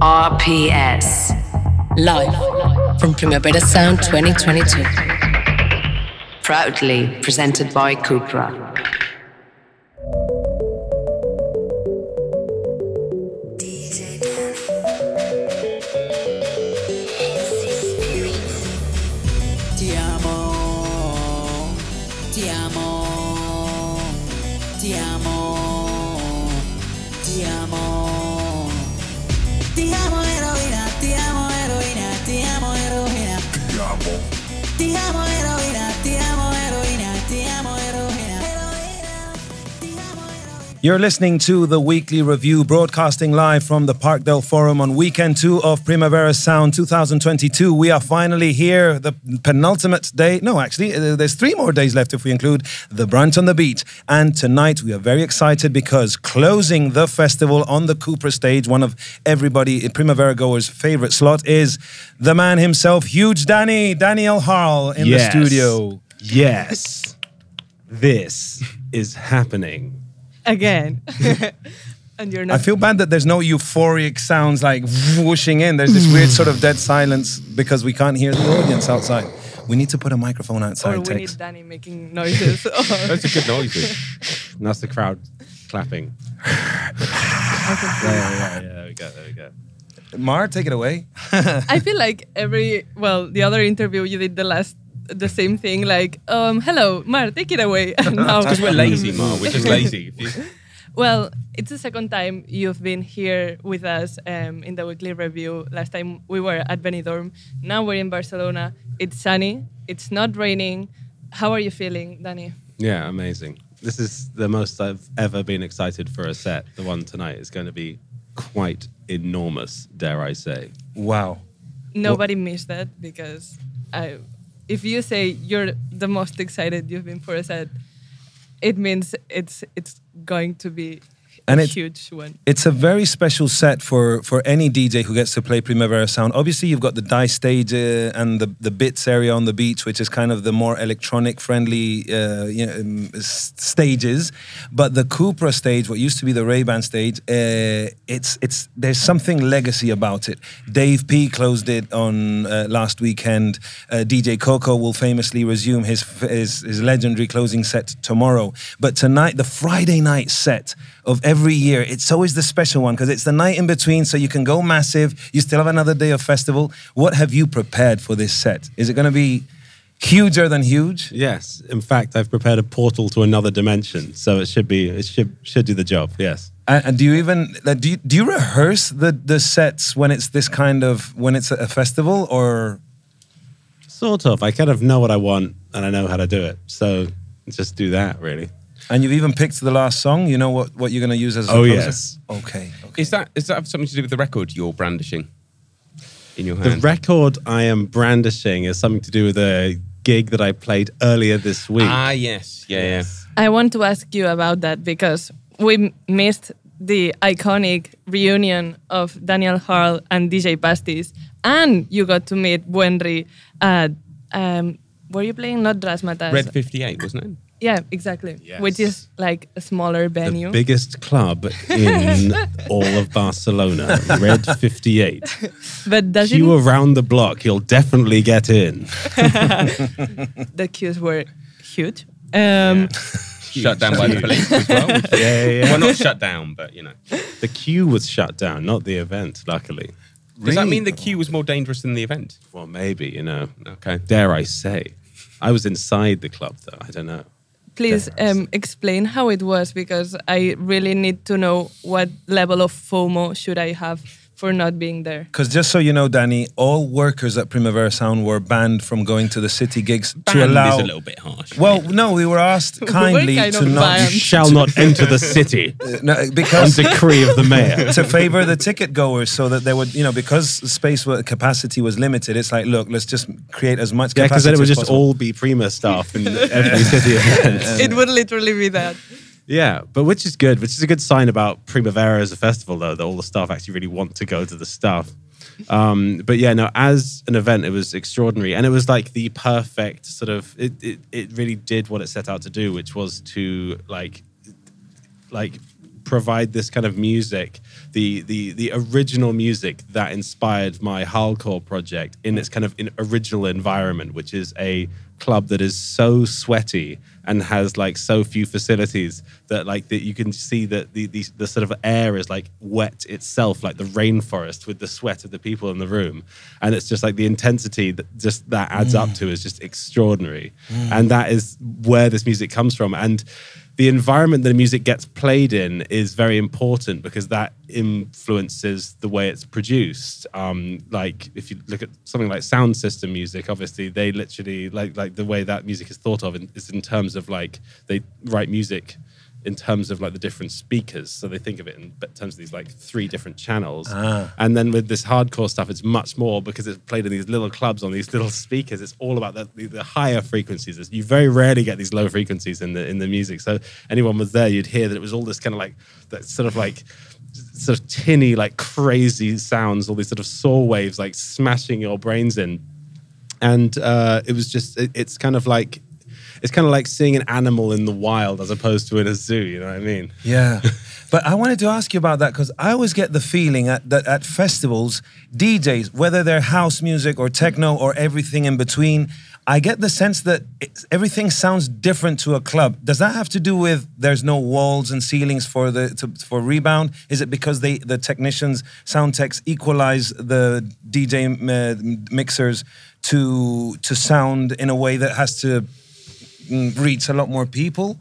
RPS. Live from Primavera Sound 2022. Proudly presented by Cupra. You're listening to the weekly review broadcasting live from the Parc del Fòrum on weekend two of Primavera Sound 2022. We are finally here, the penultimate day. No, actually, uh, there's three more days left if we include the Brunt on the Beat. And tonight we are very excited because closing the festival on the Cupra stage, one of everybody, Primavera goers' favorite slot, is the man himself, Huge Danny, Daniel Harl in Yes. the studio. Yes. This is happening. Again. and you're not. I feel bad that there's no euphoric sounds like whooshing in. There's this weird sort of dead silence because we can't hear the audience outside. We need to put a microphone outside. or we Tex. need Danny making noises. Those are good noises. and that's the crowd clapping. yeah, yeah, yeah, there we go, there we go. Mar, take it away. I feel like every well, the other interview you did the last the same thing. Like, um, hello, Mar, take it away. And now, Because we're lazy, Ma. We're just lazy. Well, it's the second time you've been here with us um, in the weekly review. Last time we were at Benidorm. Now we're in Barcelona. It's sunny. It's not raining. How are you feeling, Danny? Yeah, amazing. This is the most I've ever been excited for a set. The one tonight is going to be quite enormous, dare I say. Wow. Nobody missed that because I, if you say you're the most excited you've been for a set, it means it's it's going to be And it's- huge one. It's a very special set for, for any DJ who gets to play Primavera Sound. Obviously, you've got the dice stage uh, and the, the bits area on the beach, which is kind of the more electronic friendly uh, you know, um, stages. But the Cupra stage, what used to be the Ray Ban stage, uh, it's it's there's something legacy about it. Dave P closed it on uh, last weekend. Uh, DJ Coco will famously resume his, his his legendary closing set tomorrow. But tonight, the Friday night set of every year, it's always the special one because it's the night in between, so you can go massive. You still have another day of festival. What have you prepared for this set? Is it going to be huger than huge? Yes, in fact, I've prepared a portal to another dimension, so it should be it should should do the job. Yes. And, and do you even like, do you, do you rehearse the the sets when it's this kind of when it's a festival or? Sort of. I kind of know what I want and I know how to do it. So just do that, really. And you've even picked the last song. You know what, what you're going to use as. a Oh, closer? yes. Okay. okay. Is that is that have something to do with the record you're brandishing in your The hand? record I am brandishing is something to do with a gig that I played earlier this week. ah, yes, yeah, yeah. I want to ask you about that because we m- missed the iconic reunion of Danny L Harle and DJ Pastis, and you got to meet Buenri at. Um, were you playing not Razzmatazz? Red 58, wasn't it? Yeah, exactly. Yes. Which is like a smaller venue. the biggest club in all of Barcelona, Red 58. but does it Queue around the block, you'll definitely get in. the queues were huge. Um, Shut down by the police as well. which- Yeah, yeah, Well, not shut down, but you know. The queue was shut down, not the event, luckily. Does that mean the queue was more dangerous than the event? Well, maybe, you know. Okay. Dare I say. I was inside the club, though. I don't know. Please um, explain how it was because I really need to know what level of FOMO should I have for not being there. Because just so you know, Danny, all workers at Primavera Sound were banned from going to the city gigs to Banned allow. is a little bit harsh. well, no, we were asked kindly kind to not banned. You shall not enter the city uh, no, on because decree of the mayor. to favor the ticket goers so that they would, you know, because space wa- capacity was limited. It's like, look, let's just create as much Yeah, because then it would just possible. all be Prima staff in every city event. it would literally be that. Yeah, but which is good, which is a good sign about Primavera as a festival, though, that all the staff actually really want to go to the stuff. Um, but yeah, no, as an event, it was extraordinary. And it was like the perfect sort of, it, it, it really did what it set out to do, which was to like, like provide this kind of music, the the the original music that inspired my hardcore project in its kind of in original environment, which is a club that is so sweaty and has like so few facilities that like that you can see that the, the the sort of air is like wet itself like the rainforest with the sweat of the people in the room. And it's just like the intensity that just that adds up to is just extraordinary. And that is where this music comes from. And the environment that the music gets played in is very important because that influences the way it's produced. Um, like if you look at something like sound system music, obviously they literally like like the way that music is thought of in, is in terms of like they write music in terms of like the different speakers. So they think of it in terms of these like three different channels. And then with this hardcore stuff, it's much more because it's played in these little clubs on these little speakers. It's all about the, the, the higher frequencies. You very rarely get these low frequencies in the in the music. So anyone was there, you'd hear that it was all this kind of like that sort of like sort of tinny, like crazy sounds, all these sort of saw waves like smashing your brains in. And uh, it was just, it, it's kind of like, it's kind of like seeing an animal in the wild as opposed to in a zoo. You know what I mean? Yeah. But I wanted to ask you about that because I always get the feeling at, that at festivals, DJs, whether they're house music or techno or everything in between, I get the sense that it's, everything sounds different to a club. Does that have to do with there's no walls and ceilings for the to, for rebound? Is it because they the technicians, sound techs equalize the DJ uh, mixers to to sound in a way that has to reach a lot more people?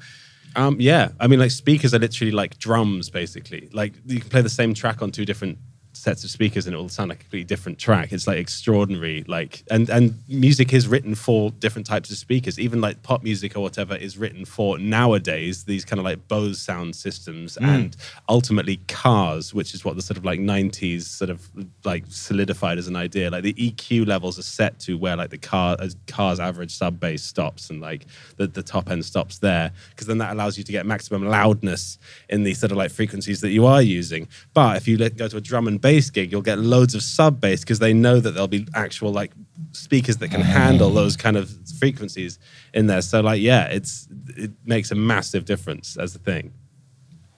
Um, yeah, I mean, like speakers are literally like drums, basically. Like you can play the same track on two different sets of speakers and it will sound like a completely different track. It's like extraordinary. Like and and music is written for different types of speakers. Even like pop music or whatever is written for nowadays these kind of like Bose sound systems hmm. and ultimately cars, which is what the sort of like 90s sort of like solidified as an idea. Like the EQ levels are set to where like the car as car's average sub bass stops and like the, the top end stops there because then that allows you to get maximum loudness in the sort of like frequencies that you are using. But if you let, go to a drum and bass gig, you'll get loads of sub bass because they know that there'll be actual like speakers that can handle those kind of frequencies in there. So like yeah, it's it makes a massive difference as a thing.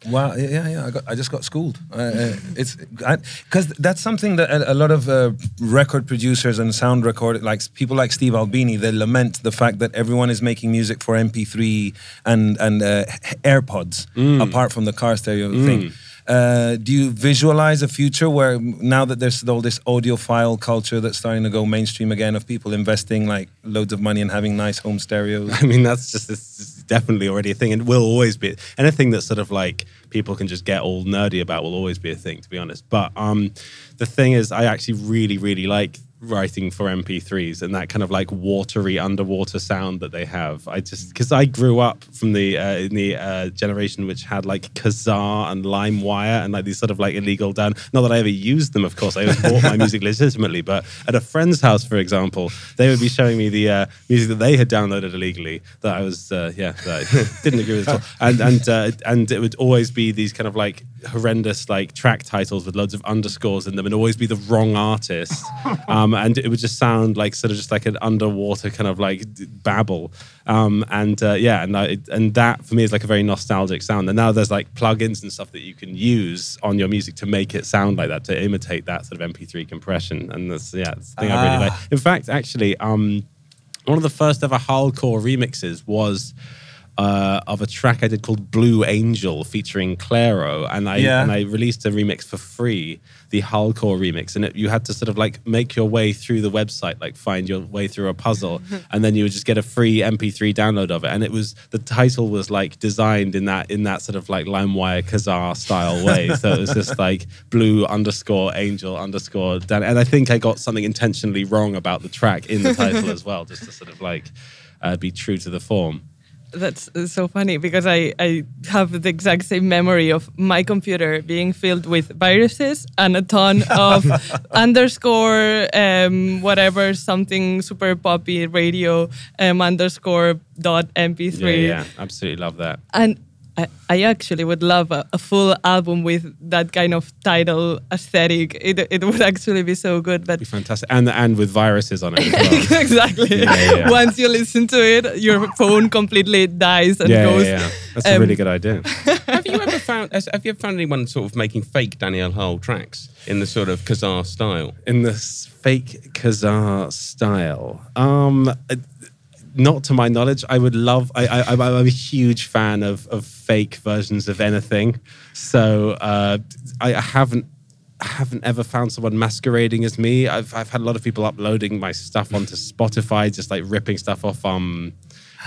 Wow, yeah, yeah. I, got, I just got schooled. Uh, uh, it's because that's something that a, a lot of uh, record producers and sound record, like people like Steve Albini, they lament the fact that everyone is making music for MP3 and and uh, AirPods, apart from the car stereo thing. Uh, do you visualize a future where now that there's all this audiophile culture that's starting to go mainstream again of people investing like loads of money and having nice home stereos? I mean, that's just it's definitely already a thing, and will always be anything that sort of like people can just get all nerdy about will always be a thing, to be honest. But um, the thing is, I actually really, really like writing for MP3s and that kind of like watery underwater sound that they have. I just because I grew up from the uh, in the uh, generation which had like Kazaa and LimeWire and like these sort of like illegal down. Not that I ever used them, of course. I always bought my music legitimately, but at a friend's house, for example, they would be showing me the uh, music that they had downloaded illegally that I was uh, yeah that I didn't agree with at all. And and uh, and it would always be these kind of like horrendous like track titles with loads of underscores in them and always be the wrong artist. Um, and it would just sound like sort of just like an underwater kind of like babble. Um, and uh, yeah, and I, and that for me is like a very nostalgic sound. And now there's like plugins and stuff that you can use on your music to make it sound like that, to imitate that sort of MP3 compression. And that's yeah, that's the thing I really like. In fact, actually, um, one of the first ever hardcore remixes was uh, of a track I did called Blue Angel featuring Claro, and I Yeah. and I released a remix for free, the hardcore remix, and it, you had to sort of like make your way through the website, like find your way through a puzzle, and then you would just get a free MP3 download of it, and it was the title was like designed in that in that sort of like LimeWire Kazaa style way, so it was just like Blue underscore Angel underscore Dan, and I think I got something intentionally wrong about the track in the title as well, just to sort of like uh, be true to the form. That's so funny because I, I have the exact same memory of my computer being filled with viruses and a ton of underscore um, whatever something super poppy radio um, underscore dot mp3 Yeah, yeah, absolutely love that. and I, I actually would love a, a full album with that kind of title aesthetic it, it would actually be so good but Be fantastic, and and with viruses on it as well. exactly Yeah, yeah. once you listen to it your phone completely dies and yeah, goes yeah, yeah. That's a um, really good idea. Have you ever found have you ever found anyone sort of making fake Danny L Harle tracks in the sort of Kazaa style? in this fake Kazaa style. Um, uh, not to my knowledge. I would love. I, I, I'm I'm a huge fan of of fake versions of anything. So uh, I haven't. Haven't ever found someone masquerading as me. I've I've had a lot of people uploading my stuff onto Spotify, just like ripping stuff off um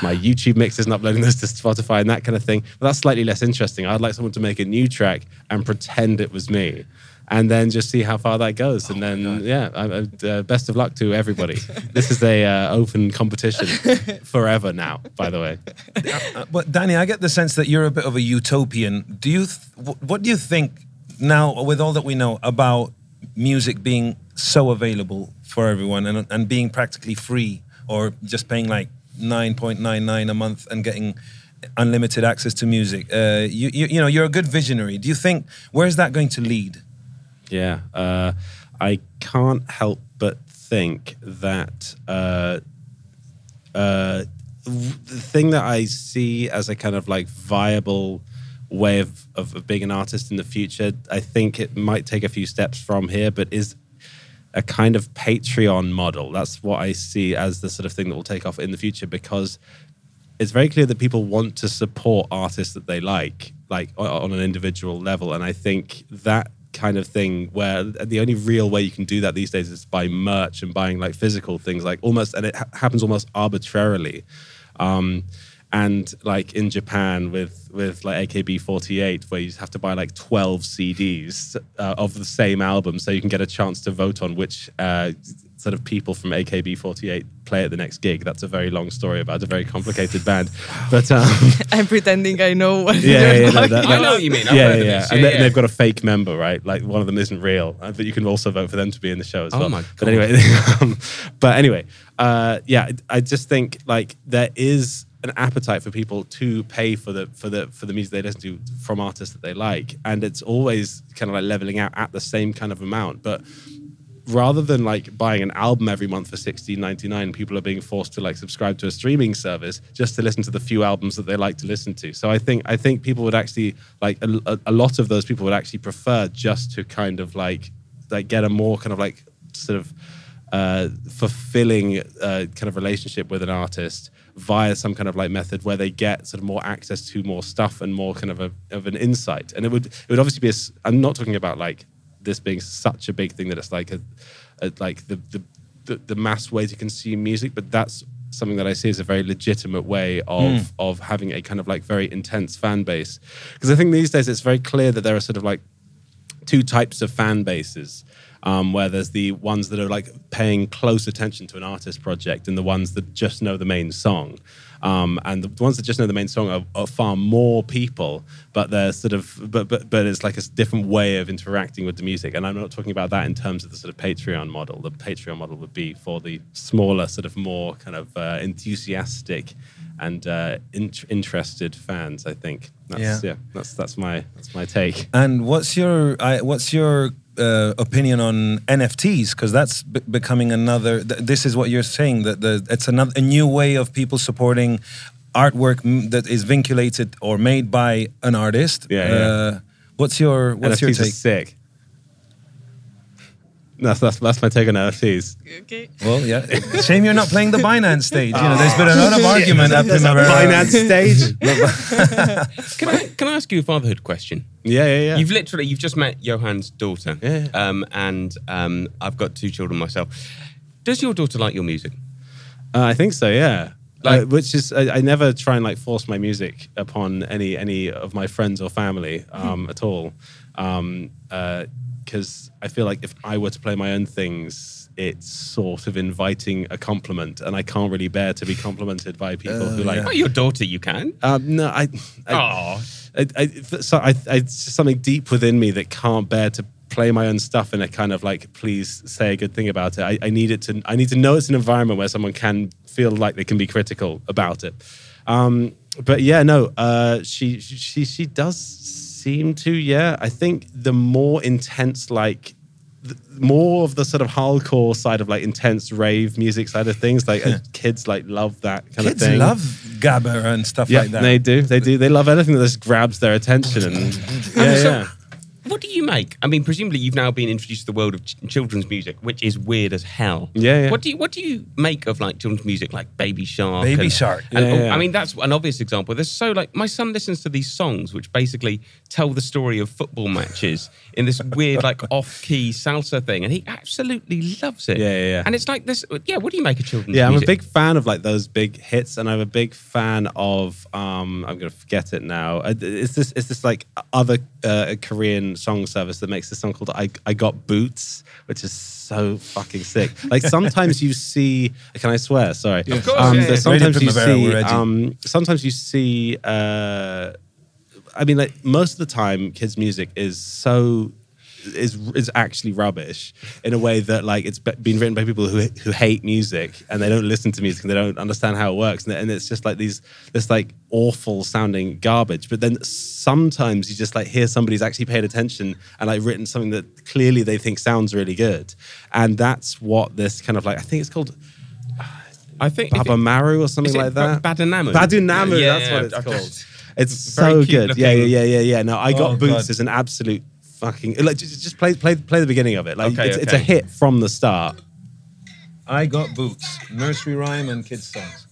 my YouTube mixes and uploading those to Spotify and that kind of thing. But that's slightly less interesting. I'd like someone to make a new track and pretend it was me, and then just see how far that goes. And then yeah, I, I- uh, best of luck to everybody. this is a uh, open competition forever now. By the way, Uh, but Danny, I get the sense that you're a bit of a utopian. Do you? Th- what do you think now, with all that we know about music being so available for everyone and and being practically free, or just paying like nine point nine nine a month and getting unlimited access to music? Uh, you, you you know you're a good visionary. Do you think where's that going to lead? Yeah, uh, I can't help but think that. Uh, uh, the thing that I see as a kind of like viable way of, of, of being an artist in the future, I think it might take a few steps from here, but is a kind of Patreon model. That's what I see as the sort of thing that will take off in the future because it's very clear that people want to support artists that they like, like on an individual level. And I think that kind of thing where the only real way you can do that these days is by merch and buying like physical things, like almost, and it ha- happens almost arbitrarily. Um, and like in Japan with with like AKB48, where you have to buy like 12 CDs uh, of the same album, so you can get a chance to vote on which uh, sort of people from AKB48 play at the next gig. That's a very long story about a very complicated band, but um, I'm pretending I know what yeah, you're yeah, no, that- I know what you mean. I've yeah, heard of yeah, and, Yeah, they, yeah. they've got a fake member, right? Like one of them isn't real, uh, but you can also vote for them to be in the show as Oh well. my But anyway, um, but anyway, uh, yeah, I just think like there is an appetite for people to pay for the for the for the music they listen to from artists that they like, and it's always kind of like leveling out at the same kind of amount, but rather than like buying an album every month for 16.99 people are being forced to like subscribe to a streaming service just to listen to the few albums that they like to listen to so i think i think people would actually like a, a, lot of those people would actually prefer just to kind of like like get a more kind of like sort of uh, fulfilling uh, kind of relationship with an artist via some kind of like method where they get sort of more access to more stuff and more kind of a, of an insight. And it would it would obviously be a. I'm not talking about like this being such a big thing that it's like a, a like the, the the the mass way to consume music, but that's something that I see as a very legitimate way of of having a kind of like very intense fan base. Because I think these days it's very clear that there are sort of like two types of fan bases. Um, where there's the ones that are like paying close attention to an artist project and the ones that just know the main song. Um, and the ones that just know the main song are, are far more people, but they're sort of, but, but, but it's like a different way of interacting with the music. And I'm not talking about that in terms of the sort of Patreon model. The Patreon model would be for the smaller, sort of more kind of uh, enthusiastic and uh, int- interested fans. I think. That's, Yeah. yeah. That's that's my that's my take. And what's your I, what's your uh, opinion on NFTs? Because that's b- becoming another. Th- this is what you're saying that the it's another a new way of people supporting artwork m- that is vinculated or made by an artist. Yeah, yeah. Uh, what's your what's your NFTs are take? sick. That's, that's that's my take on NFTs. Okay. Well, yeah. Shame you're not playing the Binance stage. You know, there's been a lot of argument up at Primavera. Binance stage. Can I can I ask you a fatherhood question? yeah, yeah, yeah. You've literally you've just met Johan's daughter. Yeah. Um, and um, I've got two children myself. Does your daughter like your music? Uh, I think so. Yeah. Like- uh, which is I, I never try and like force my music upon any any of my friends or family um, at all, because I feel like if I were to play my own things, it's sort of inviting a compliment, and I can't really bear to be complimented by people who like. Oh, your daughter, you can. Um, no, I. I Oh, I, I, so I, I, something deep within me that can't bear to play my own stuff and a kind of like, please say a good thing about it. I, I need it to, I need to know it's an environment where someone can feel like they can be critical about it. Um, but yeah, no, uh, she, she, she does seem to, yeah. I think the more intense, like, th- more of the sort of hardcore side of like intense rave music side of things. Like uh, kids like love that kind Kids of thing. love gabber and stuff yeah, like that. they do. They do. They love anything that just grabs their attention and yeah, So- yeah. What do you make? I mean, presumably you've now been introduced to the world of ch- children's music, which is weird as hell. Yeah, yeah. What do you What do you make of like children's music, like Baby Shark? Baby and- Shark. And, Yeah, oh, yeah. I mean, that's an obvious example. There's so like my son listens to these songs, which basically tell the story of football matches in this weird like off key salsa thing, and he absolutely loves it. Yeah, yeah, yeah. And it's like this. Yeah. What do you make of children's music? Yeah, I'm a big fan of like those big hits, and I'm a big fan of. Um, I'm gonna forget it now. Uh, It's this. It's this like other uh, Korean song service that makes this song called "I I Got Boots," which is so fucking sick. Like sometimes you see. Can I swear? Sorry. Of course, Um, yeah, yeah. Sometimes you see. we're edgy. Um, sometimes you see. Uh, I mean, like most of the time, kids' music is so is is actually rubbish in a way that like it's be- been written by people who who hate music and they don't listen to music and they don't understand how it works and, and it's just like these this like awful sounding garbage. But then sometimes you just like hear somebody's actually paid attention and like written something that clearly they think sounds really good, and that's what this kind of like I think it's called. I think Baba Maru or something like that. Ba- Badanamu? Badanamu, Yeah, that's yeah, what it's I've called. just- It's so good. Yeah, yeah, yeah, yeah, yeah. No, I got Oh, boots God. is an absolute fucking like just, just play play play the beginning of it. Like Okay, it's, it's a hit from the start. I got boots, nursery rhyme and kids songs.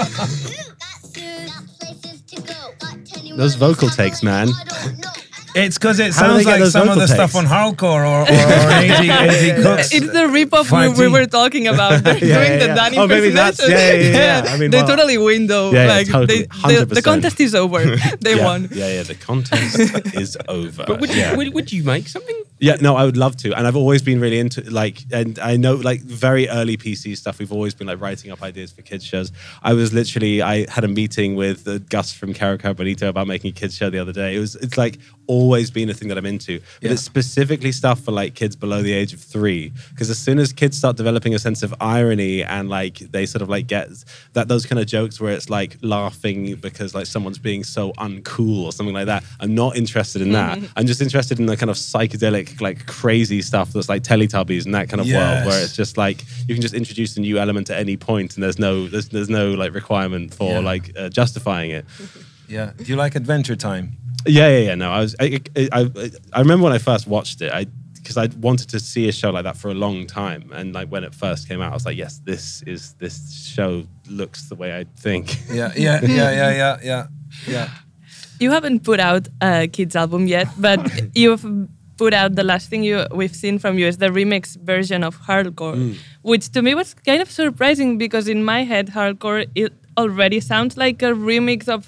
Those vocal takes, man. It's because it How sounds like some of the vocal stuff on hardcore or, or, or AG, AG Cook's. It's the ripoff we, we were talking about doing yeah, the yeah. Danny Oh, maybe that's- impersonation. yeah, yeah, yeah. I mean, they well- totally win though. Yeah, yeah, like totally. they, the, the contest is over. they yeah. won. Yeah, yeah. The contest is over. But would, yeah. you, would, would you make something? Yeah, no, I would love to, and I've always been really into like, and I know like very early PC stuff. We've always been like writing up ideas for kids shows. I was literally, I had a meeting with uh, Gus from Caro Bonito about making a kids show the other day. It was, it's like always been a thing that I'm into, but Yeah. it's specifically stuff for like kids below the age of three. Because as soon as kids start developing a sense of irony and like they sort of like get that those kind of jokes where it's like laughing because like someone's being so uncool or something like that, I'm not interested in that. I'm just interested in the kind of psychedelic, like crazy stuff that's like Teletubbies and that kind of world where it's just like you can just introduce a new element at any point and there's no there's, there's no like requirement for Yeah. like uh, justifying it. Yeah. Do you like Adventure Time? Yeah, yeah, yeah. No, I was. I, I, I, I remember when I first watched it. I because I wanted to see a show like that for a long time, and like when it first came out, I was like, yes, this is this show looks the way I think. Yeah, yeah, yeah, yeah, yeah, yeah, yeah. You haven't put out a kids album yet, but you've put out the last thing you we've seen from you is the remix version of hardcore, Mm. which to me was kind of surprising because in my head hardcore it already sounds like a remix of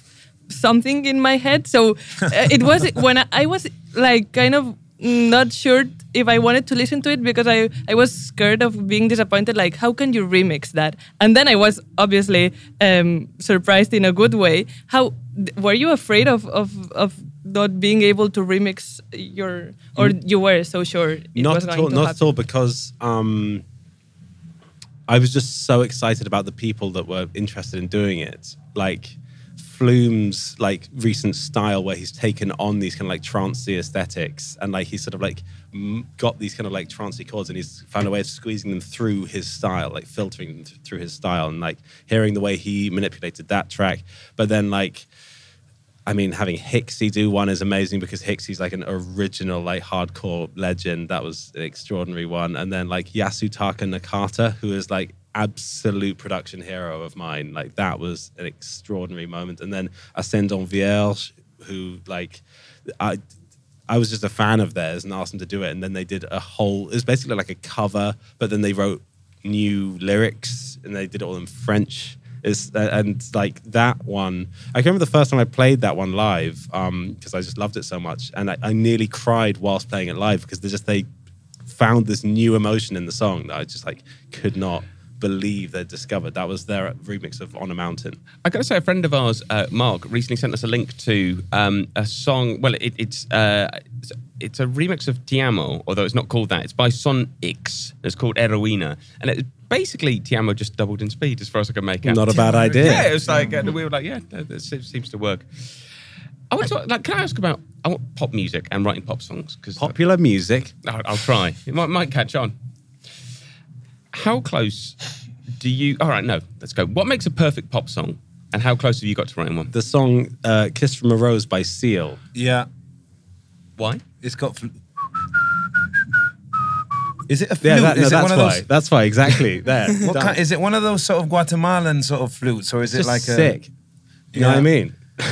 something in my head. So uh, it was when I, I was like kind of not sure if I wanted to listen to it because I, I was scared of being disappointed. Like, how can you remix that? And then I was obviously um, surprised in a good way. How were you afraid of, of, of not being able to remix your, or you were so sure it not was at going all. Not happen? at all. Because um, I was just so excited about the people that were interested in doing it. Like Flume's like recent style, where he's taken on these kind of like trancey aesthetics, and like he's sort of like got these kind of like trancey chords, and he's found a way of squeezing them through his style, like filtering them th- through his style, and like hearing the way he manipulated that track. But then like I mean, having Hixxy do one is amazing because Hixxy's like an original, like hardcore legend. That was an extraordinary one. And then like Yasutaka Nakata, who is like absolute production hero of mine. Like that was an extraordinary moment. And then Ascendant Vierge, who like I I was just a fan of theirs and asked them to do it. And then they did a whole it was basically like a cover, but then they wrote new lyrics and they did it all in French. Is and like that one. I can remember the first time I played that one live um because I just loved it so much, and I, I nearly cried whilst playing it live because they just they found this new emotion in the song that I just like could not believe they'd discovered. That was their remix of On a Mountain. I got to say, a friend of ours, uh, Mark, recently sent us a link to um, a song. Well, it, it's uh, it's- it's a remix of Tiamo, although it's not called that. It's by Son X. It's called Eroina, and it basically Tiamo just doubled in speed, as far as I can make out. Not a bad idea. Yeah, it was like uh, we were like, yeah, that, that seems to work. I want to, like, can I ask about I want pop music and writing pop songs because Popular music. I'll, I'll try. It might, might catch on. How close do you? All right, no, let's go. What makes a perfect pop song, and how close have you got to writing one? The song uh, "Kiss from a Rose" by Seal. Yeah, Why? it's got. Fl- is it a flute? Yeah, that, no, is it that's one of why. those? That's why. Exactly. There. What kind, is it one of those sort of Guatemalan sort of flutes, or is It's it like just sick. You know what I mean?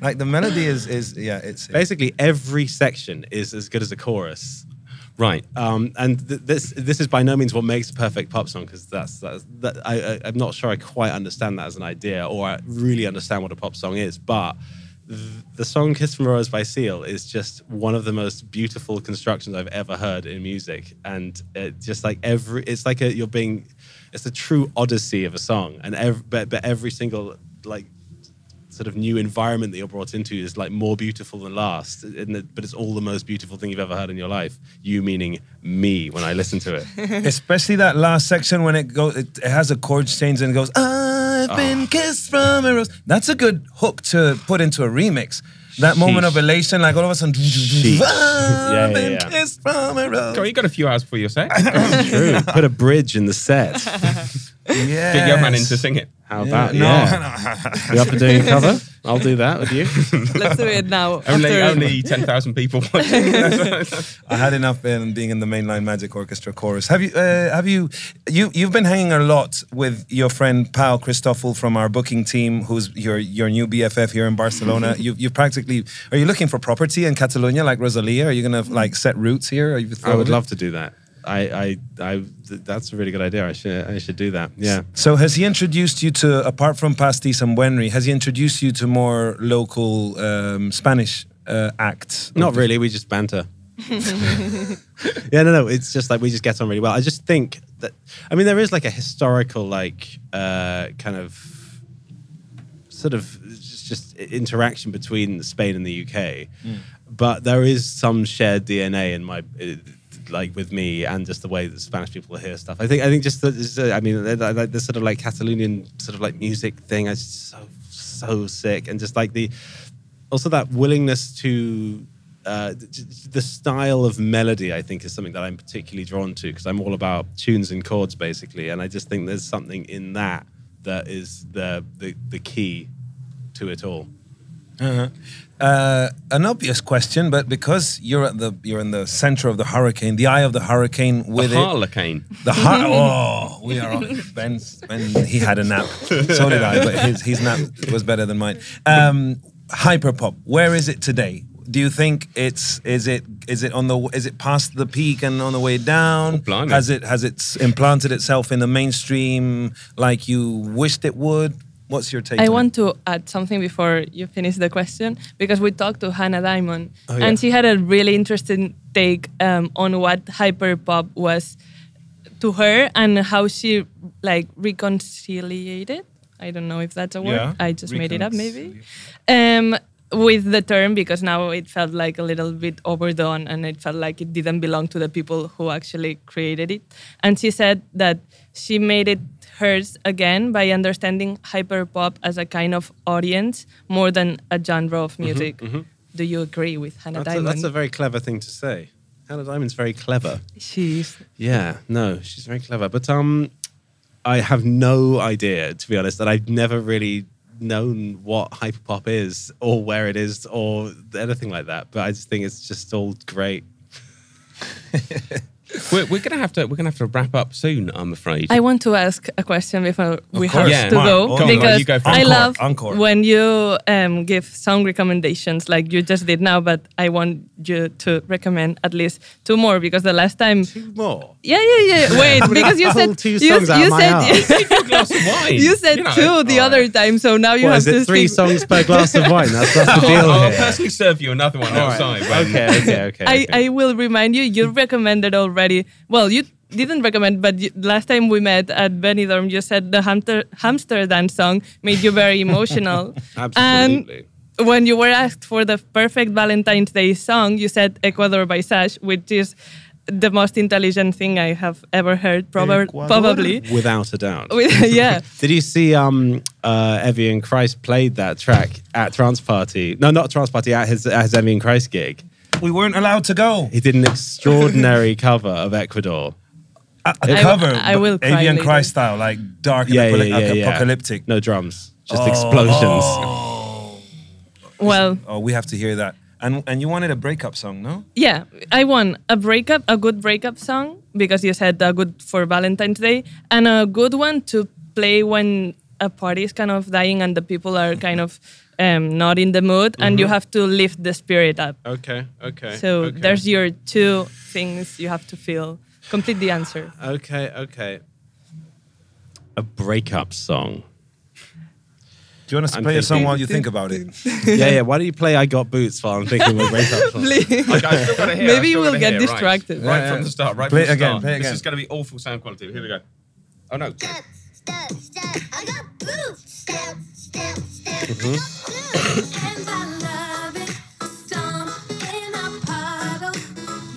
like the melody is is yeah, it's Basically, every section is as good as a chorus. Right. Um, and th- this this is by no means what makes a perfect pop song because that's, that's that I, I I'm not sure I quite understand that as an idea or I really understand what a pop song is. But the song "Kiss from a Rose" by Seal is just one of the most beautiful constructions I've ever heard in music, and it just like every it's like a, you're being it's a true odyssey of a song, and every, but but every single like sort of new environment that you're brought into is like more beautiful than last. It- but it's all the most beautiful thing you've ever heard in your life. You meaning me when I listen to it. especially that last section when it goes it, it has a chord change and it goes I've been Ah. kissed from a rose. That's a good hook to put into a remix. That moment of elation, like all of a sudden, Sheesh. I've Yeah, yeah, been yeah. kissed from a rose. Go you got a few hours before your set. True. Put a bridge in the set. Yes. Get your man in to sing it. How about no, yeah? You up for doing a cover? I'll do that with you. Let's do it now. Only only ten thousand people watching. I had enough in being in the mainline Magic Orchestra chorus. Have you? Uh, have you? You you've been hanging a lot with your friend Pal Christoffel from our booking team, who's your your new BFF here in Barcelona. you you practically are you looking for property in Catalonia like Rosalia? Are you gonna like set roots here? Are you I would love to do that. I, I, I, th- that's a really good idea. I should, I should do that. Yeah. So has he introduced you to, apart from Pastis and Buenri, has he introduced you to more local um, Spanish uh, acts? Not really. We just banter. yeah, no, no. It's just like we just get on really well. I just think that I mean there is like a historical like uh, kind of sort of just, just interaction between Spain and the UK, but there is some shared DNA in my. Uh, like with me and just the way that Spanish people hear stuff. I think I think just the, I mean the, sort of like Catalonian sort of like music thing is so so sick. And just like the also that willingness to uh, the style of melody i think is something that i'm particularly drawn to because i'm all about tunes and chords basically. And i just think there's something in that that is the the, the key to it all Uh-huh. Uh, an obvious question, but because you're at the you're in the center of the hurricane, the eye of the hurricane with the it. harlequin. The har- oh, we are. On. Ben's Ben, he had a nap. So did I, but his his nap was better than mine. Um, hyperpop. Where is it today? Do you think it's is it is it on the is it past the peak and on the way down? Oh, has it has it implanted itself in the mainstream like you wished it would? What's your take? I want it? to add something before you finish the question because we talked to Hannah Diamond Oh, yeah. and she had a really interesting take um, on what hyperpop was to her and how she like reconciliated. I don't know if that's a word. Yeah, I just made it up, maybe. Um, with the term because now it felt like a little bit overdone and it felt like it didn't belong to the people who actually created it. And she said that she made it hers again by understanding hyperpop as a kind of audience more than a genre of music. Do you agree with Hannah that's a, Diamond? that's a very clever thing to say hannah diamond's very clever She's Yeah, no, she's very clever. But um, I have no idea, to be honest, and I've never really known what hyperpop is or where it is or anything like that. But I just think it's just all great. We're, we're gonna have to we're gonna have to wrap up soon. I'm afraid. I want to ask a question before we have Yeah. to Mark, go go on, because you go I love Encore, encore. when you um, give song recommendations like you just did now, but I want you to recommend at least two more because the last time. Two more. Yeah, yeah, yeah. Wait, because you said two you, out you my said ass. a glass of wine. you said You know. two the other time, so now you What have is to it? Three speak. songs per glass of wine. That's, that's the I'll, deal I'll personally serve you another one All right. outside. when- Okay, okay, okay. I, okay. I will remind you, you recommended already. Well, you didn't recommend, but you, last time we met at Benidorm, you said the hamster hamster dance song made you very emotional. Absolutely. And when you were asked for the perfect Valentine's Day song, you said Ecuador by Sash, which is the most intelligent thing I have ever heard, prob- probably. Without a doubt. With- yeah. Did you see um uh Evian Christ played that track at Trance Party? No, not Trance Party, at his at his Evian Christ gig. We weren't allowed to go. He did an extraordinary cover of Ecuador. A, a I- cover, I will but cry Evian. Christ style, like dark and Yeah, yeah, apocalyptic. yeah, yeah. apocalyptic. No drums, just Oh. explosions. Well, Oh, we have to hear that. And and you wanted a breakup song, no? yeah, I want a breakup, a good breakup song, because you said a good for Valentine's Day, and a good one to play when a party is kind of dying and the people are kind of um, not in the mood, and you have to lift the spirit up. Okay, okay. So okay. there's your two things you have to feel. Complete the answer. Okay, okay. A breakup song. Do you want us to I'm play a song while you think about it? yeah, yeah. Why don't you play I Got Boots while I'm thinking of a breakup song? Like, I still gotta hear, Maybe we'll get hear, right. distracted. Right, Yeah, from the start. Right Play from it the again, start. play it This again. is going to be awful sound quality. Here we go. Oh no. Step, step, step. I got boots. Step, step, step. I got boots. And I love it. Stomp in a puddle.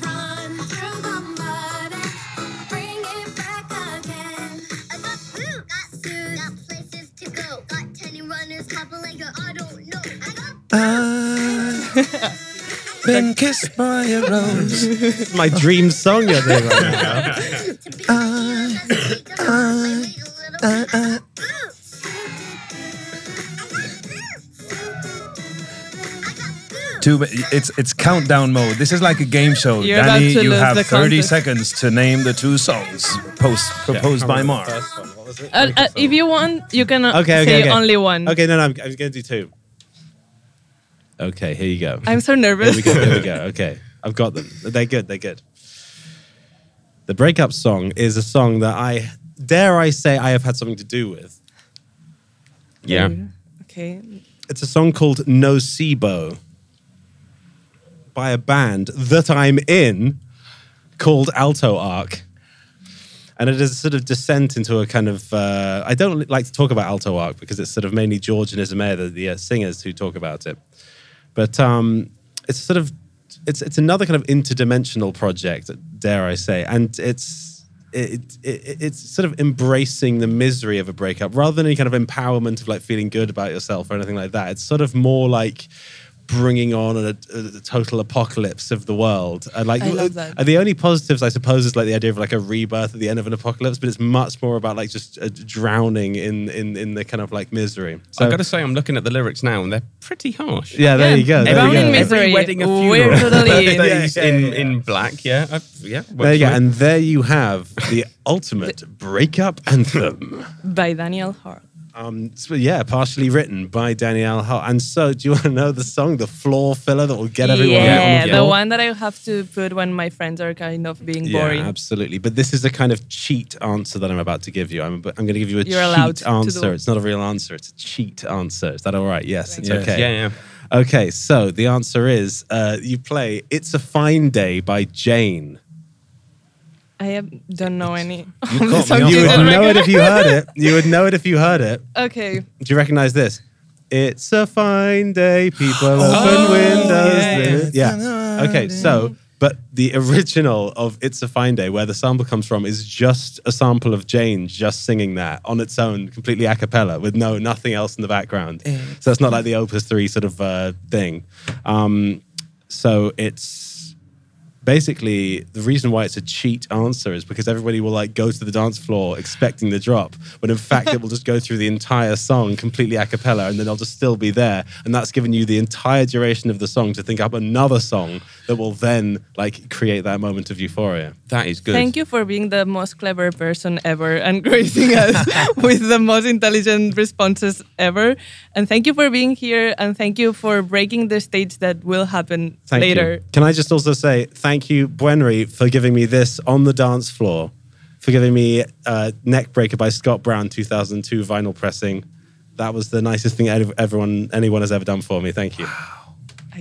Run through the mud and bring it back again. I got boots. Got suits. Got places to go. Got tiny runners, couple like I don't know. I got I've been kissed by a rose. It's my dream song you're doing right now. Two, it's it's countdown mode. This is like a game show. You're Danny, about to you lose have the 30 concept. seconds to name the two songs post proposed by Mark. Uh, uh, if you want, you can uh, Okay, okay, say okay. only one. Okay, no, no, I'm, I'm going to do two. Okay, here you go. I'm so Here nervous. we go. Here we go. Okay, I've got them. They're good. They're good. The breakup song is a song that I dare I say I have had something to do with. Yeah. Okay. It's a song called Nocebo by a band that I'm in called Alto Arc. And it is a sort of descent into a kind of. Uh, I don't like to talk about Alto Arc because it's sort of mainly George and Ismail, the, the uh, singers, who talk about it. But um, it's sort of. It's, it's another kind of interdimensional project, dare I say. And it's. It, it, it's sort of embracing the misery of a breakup rather than any kind of empowerment of like feeling good about yourself or anything like that. It's sort of more like bringing on a, a total apocalypse of the world. And like I love that. and the only positives, I suppose, is like the idea of like a rebirth at the end of an apocalypse, but it's much more about like just uh, drowning in, in in the kind of like misery. So I've got to say, I'm looking at the lyrics now, and they're pretty harsh. yeah, there Yeah. you go. There Drowning you go. misery. Every wedding, a We're funeral. totally in. Birthdays Yeah, yeah, in, yeah. in black. Yeah, I, yeah. There you go. works for me. And there you have the ultimate breakup anthem. By Daniel Hart. Um, so yeah, partially written by Danny L Harle. And so, do you want to know the song, the floor filler that will get everyone on yeah, the the one that I have to put when my friends are kind of being Yeah, boring. absolutely. But this is a kind of cheat answer that I'm about to give you. I'm, I'm going to give you a You're cheat answer. It's not a real answer. It's a cheat answer. Is that all right? Yes, it's Yes. okay. Yeah, yeah. Okay, so the answer is uh, you play "It's a Fine Day" by Jane. I have, don't know any. You the caught me songs off You you would know it if you heard it. You would know it if you heard it. Okay. Do you recognize this? It's a fine day. People open Oh, windows. yeah. Yeah. Okay, so but the original of "It's a Fine Day," where the sample comes from, is just a sample of Jane just singing that on its own, completely a cappella, with no nothing else in the background. So it's not like the Opus Three sort of uh, thing. Um, so it's basically the reason why it's a cheat answer is because everybody will like go to the dance floor expecting the drop when in fact it will just go through the entire song completely a cappella and then they'll just still be there and that's given you the entire duration of the song to think up another song that will then like create that moment of euphoria That is good. Thank you for being the most clever person ever and gracing us with the most intelligent responses ever. And thank you for being here and thank you for breaking the stage that will happen thank later. you can i just also say thank you buenri for giving me this on the dance floor for giving me uh, neckbreaker by scott brown 2002 vinyl pressing that was the nicest thing everyone anyone has ever done for me thank you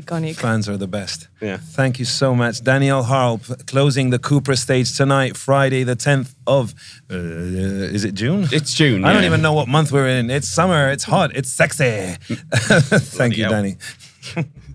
iconic. Fans are the best. Yeah. Thank you so much. Danielle Harp closing the Cupra stage tonight, Friday, the 10th of. Uh, is it June? It's June. I don't even know what month we're in. It's summer, it's hot, it's sexy. Thank you, hell. Danny.